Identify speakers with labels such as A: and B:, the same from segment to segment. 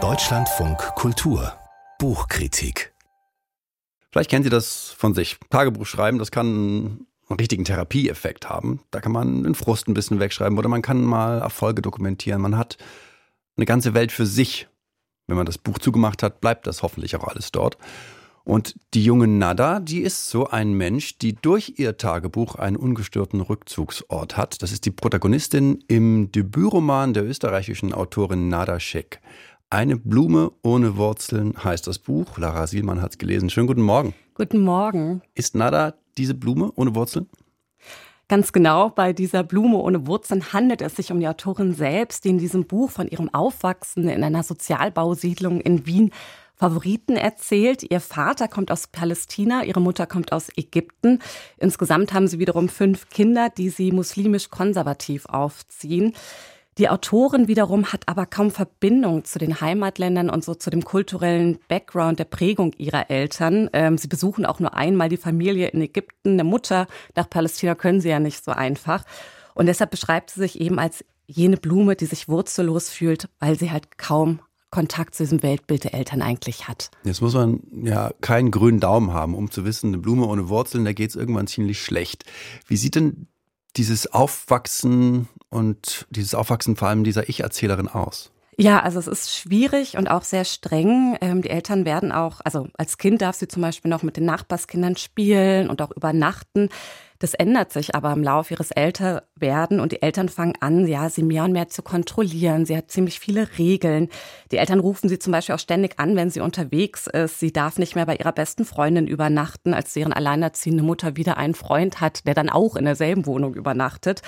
A: Deutschlandfunk Kultur Buchkritik
B: Vielleicht kennen Sie das von sich. Tagebuch schreiben, das kann einen richtigen Therapieeffekt haben. Da kann man den Frust ein bisschen wegschreiben oder man kann mal Erfolge dokumentieren. Man hat eine ganze Welt für sich. Wenn man das Buch zugemacht hat, bleibt das hoffentlich auch alles dort. Und die junge Nada, die ist so ein Mensch, die durch ihr Tagebuch einen ungestörten Rückzugsort hat. Das ist die Protagonistin im Debütroman der österreichischen Autorin Nada Scheck. Eine Blume ohne Wurzeln heißt das Buch. Lara Sielmann hat es gelesen. Schönen guten Morgen.
C: Guten Morgen.
B: Ist Nada diese Blume ohne Wurzeln?
C: Ganz genau, bei dieser Blume ohne Wurzeln handelt es sich um die Autorin selbst, die in diesem Buch von ihrem Aufwachsen in einer Sozialbausiedlung in Wien Favoriten erzählt. Ihr Vater kommt aus Palästina, ihre Mutter kommt aus Ägypten. Insgesamt haben sie wiederum fünf Kinder, die sie muslimisch konservativ aufziehen. Die Autorin wiederum hat aber kaum Verbindung zu den Heimatländern und so zu dem kulturellen Background der Prägung ihrer Eltern. Ähm, sie besuchen auch nur einmal die Familie in Ägypten. Eine Mutter nach Palästina können sie ja nicht so einfach. Und deshalb beschreibt sie sich eben als jene Blume, die sich wurzellos fühlt, weil sie halt kaum Kontakt zu diesem Weltbild der Eltern eigentlich hat.
B: Jetzt muss man ja keinen grünen Daumen haben, um zu wissen, eine Blume ohne Wurzeln, da geht es irgendwann ziemlich schlecht. Wie sieht denn dieses Aufwachsen und dieses Aufwachsen vor allem dieser Ich-Erzählerin aus?
C: Ja, also es ist schwierig und auch sehr streng. Ähm, die Eltern werden auch, also als Kind darf sie zum Beispiel noch mit den Nachbarskindern spielen und auch übernachten. Das ändert sich aber im Laufe ihres Älterwerden und die Eltern fangen an, ja, sie mehr und mehr zu kontrollieren. Sie hat ziemlich viele Regeln. Die Eltern rufen sie zum Beispiel auch ständig an, wenn sie unterwegs ist. Sie darf nicht mehr bei ihrer besten Freundin übernachten, als deren alleinerziehende Mutter wieder einen Freund hat, der dann auch in derselben Wohnung übernachtet.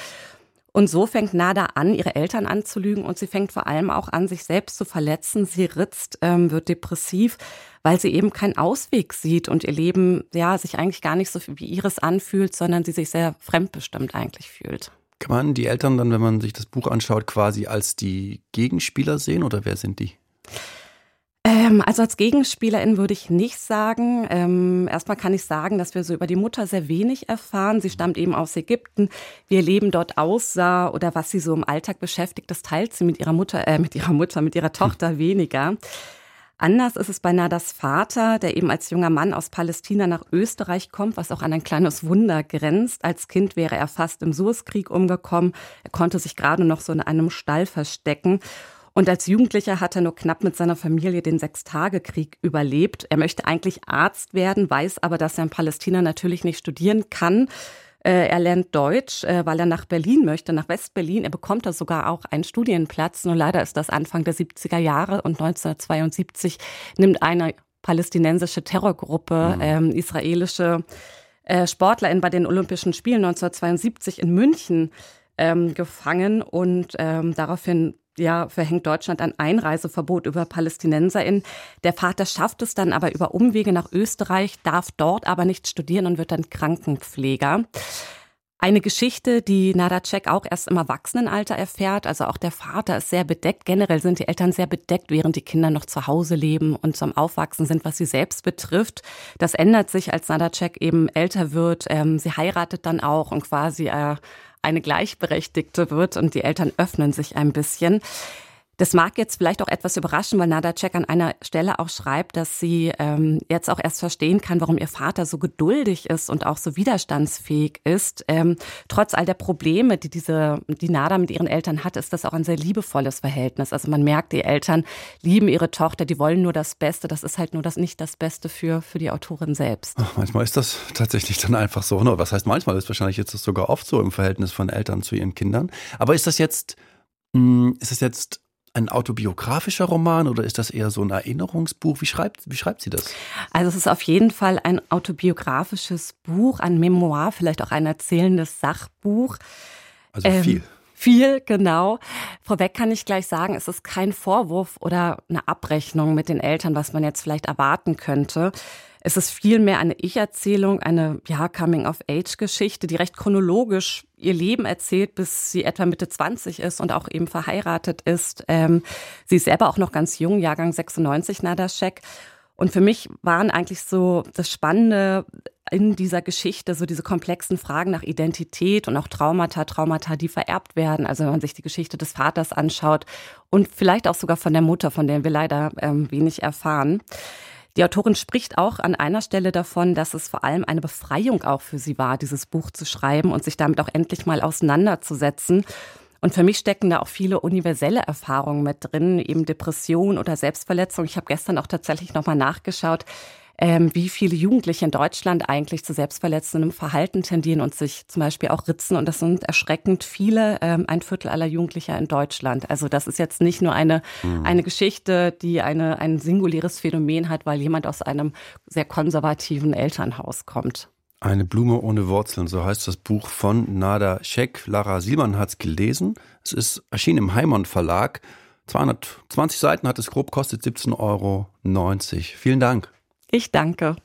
C: Und so fängt Nada an, ihre Eltern anzulügen und sie fängt vor allem auch an, sich selbst zu verletzen. Sie ritzt, ähm, wird depressiv, weil sie eben keinen Ausweg sieht und ihr Leben ja sich eigentlich gar nicht so wie ihres anfühlt, sondern sie sich sehr fremdbestimmt eigentlich fühlt.
B: Kann man die Eltern dann, wenn man sich das Buch anschaut, quasi als die Gegenspieler sehen oder wer sind die?
C: Ähm, also als Gegenspielerin würde ich nicht sagen. Ähm, erstmal kann ich sagen, dass wir so über die Mutter sehr wenig erfahren. Sie stammt eben aus Ägypten. Wie ihr Leben dort aussah oder was sie so im Alltag beschäftigt, das teilt sie mit ihrer Mutter, äh, mit ihrer Mutter, mit ihrer Tochter weniger. Anders ist es bei Nadas Vater, der eben als junger Mann aus Palästina nach Österreich kommt, was auch an ein kleines Wunder grenzt. Als Kind wäre er fast im Suezkrieg umgekommen. Er konnte sich gerade noch so in einem Stall verstecken. Und als Jugendlicher hat er nur knapp mit seiner Familie den Sechstagekrieg überlebt. Er möchte eigentlich Arzt werden, weiß aber, dass er in Palästina natürlich nicht studieren kann. Äh, er lernt Deutsch, äh, weil er nach Berlin möchte, nach Westberlin. Er bekommt da sogar auch einen Studienplatz. Nur leider ist das Anfang der 70er Jahre und 1972 nimmt eine palästinensische Terrorgruppe, mhm. ähm, israelische äh, SportlerInnen bei den Olympischen Spielen 1972 in München ähm, gefangen und ähm, daraufhin ja, verhängt Deutschland ein Einreiseverbot über PalästinenserInnen. Der Vater schafft es dann aber über Umwege nach Österreich, darf dort aber nicht studieren und wird dann Krankenpfleger. Eine Geschichte, die Nadacek auch erst im Erwachsenenalter erfährt. Also auch der Vater ist sehr bedeckt. Generell sind die Eltern sehr bedeckt, während die Kinder noch zu Hause leben und zum Aufwachsen sind, was sie selbst betrifft. Das ändert sich, als Nadacek eben älter wird. Ähm, sie heiratet dann auch und quasi äh, eine Gleichberechtigte wird und die Eltern öffnen sich ein bisschen. Das mag jetzt vielleicht auch etwas überraschen, weil Nada Cech an einer Stelle auch schreibt, dass sie ähm, jetzt auch erst verstehen kann, warum ihr Vater so geduldig ist und auch so widerstandsfähig ist. Ähm, trotz all der Probleme, die diese, die Nada mit ihren Eltern hat, ist das auch ein sehr liebevolles Verhältnis. Also man merkt, die Eltern lieben ihre Tochter, die wollen nur das Beste. Das ist halt nur das nicht das Beste für, für die Autorin selbst.
B: Ach, manchmal ist das tatsächlich dann einfach so. Ne? Was heißt manchmal? Ist wahrscheinlich jetzt sogar oft so im Verhältnis von Eltern zu ihren Kindern. Aber ist das jetzt, mh, hm, ist das jetzt ein autobiografischer Roman oder ist das eher so ein Erinnerungsbuch? Wie schreibt, wie schreibt sie das?
C: Also es ist auf jeden Fall ein autobiografisches Buch, ein Memoir, vielleicht auch ein erzählendes Sachbuch.
B: Also ähm, viel.
C: Genau. Vorweg kann ich gleich sagen, es ist kein Vorwurf oder eine Abrechnung mit den Eltern, was man jetzt vielleicht erwarten könnte. Es ist vielmehr eine Ich-Erzählung, eine ja, Coming-of-Age-Geschichte, die recht chronologisch ihr Leben erzählt, bis sie etwa Mitte 20 ist und auch eben verheiratet ist. Ähm, sie ist selber auch noch ganz jung, Jahrgang 96, Nadaschek. Und für mich waren eigentlich so das Spannende in dieser Geschichte so diese komplexen Fragen nach Identität und auch Traumata, Traumata, die vererbt werden. Also wenn man sich die Geschichte des Vaters anschaut und vielleicht auch sogar von der Mutter, von der wir leider ähm, wenig erfahren. Die Autorin spricht auch an einer Stelle davon, dass es vor allem eine Befreiung auch für sie war, dieses Buch zu schreiben und sich damit auch endlich mal auseinanderzusetzen. Und für mich stecken da auch viele universelle Erfahrungen mit drin, eben Depression oder Selbstverletzung. Ich habe gestern auch tatsächlich nochmal nachgeschaut ähm, wie viele Jugendliche in Deutschland eigentlich zu selbstverletzendem Verhalten tendieren und sich zum Beispiel auch ritzen. Und das sind erschreckend viele, ähm, ein Viertel aller Jugendlicher in Deutschland. Also das ist jetzt nicht nur eine, mhm. eine Geschichte, die eine, ein singuläres Phänomen hat, weil jemand aus einem sehr konservativen Elternhaus kommt.
B: Eine Blume ohne Wurzeln, so heißt das Buch von Nada Scheck. Lara Sielmann hat es gelesen. Es ist erschienen im Heimon Verlag. 220 Seiten hat es grob, kostet 17,90 Euro. Vielen Dank.
C: Ich danke.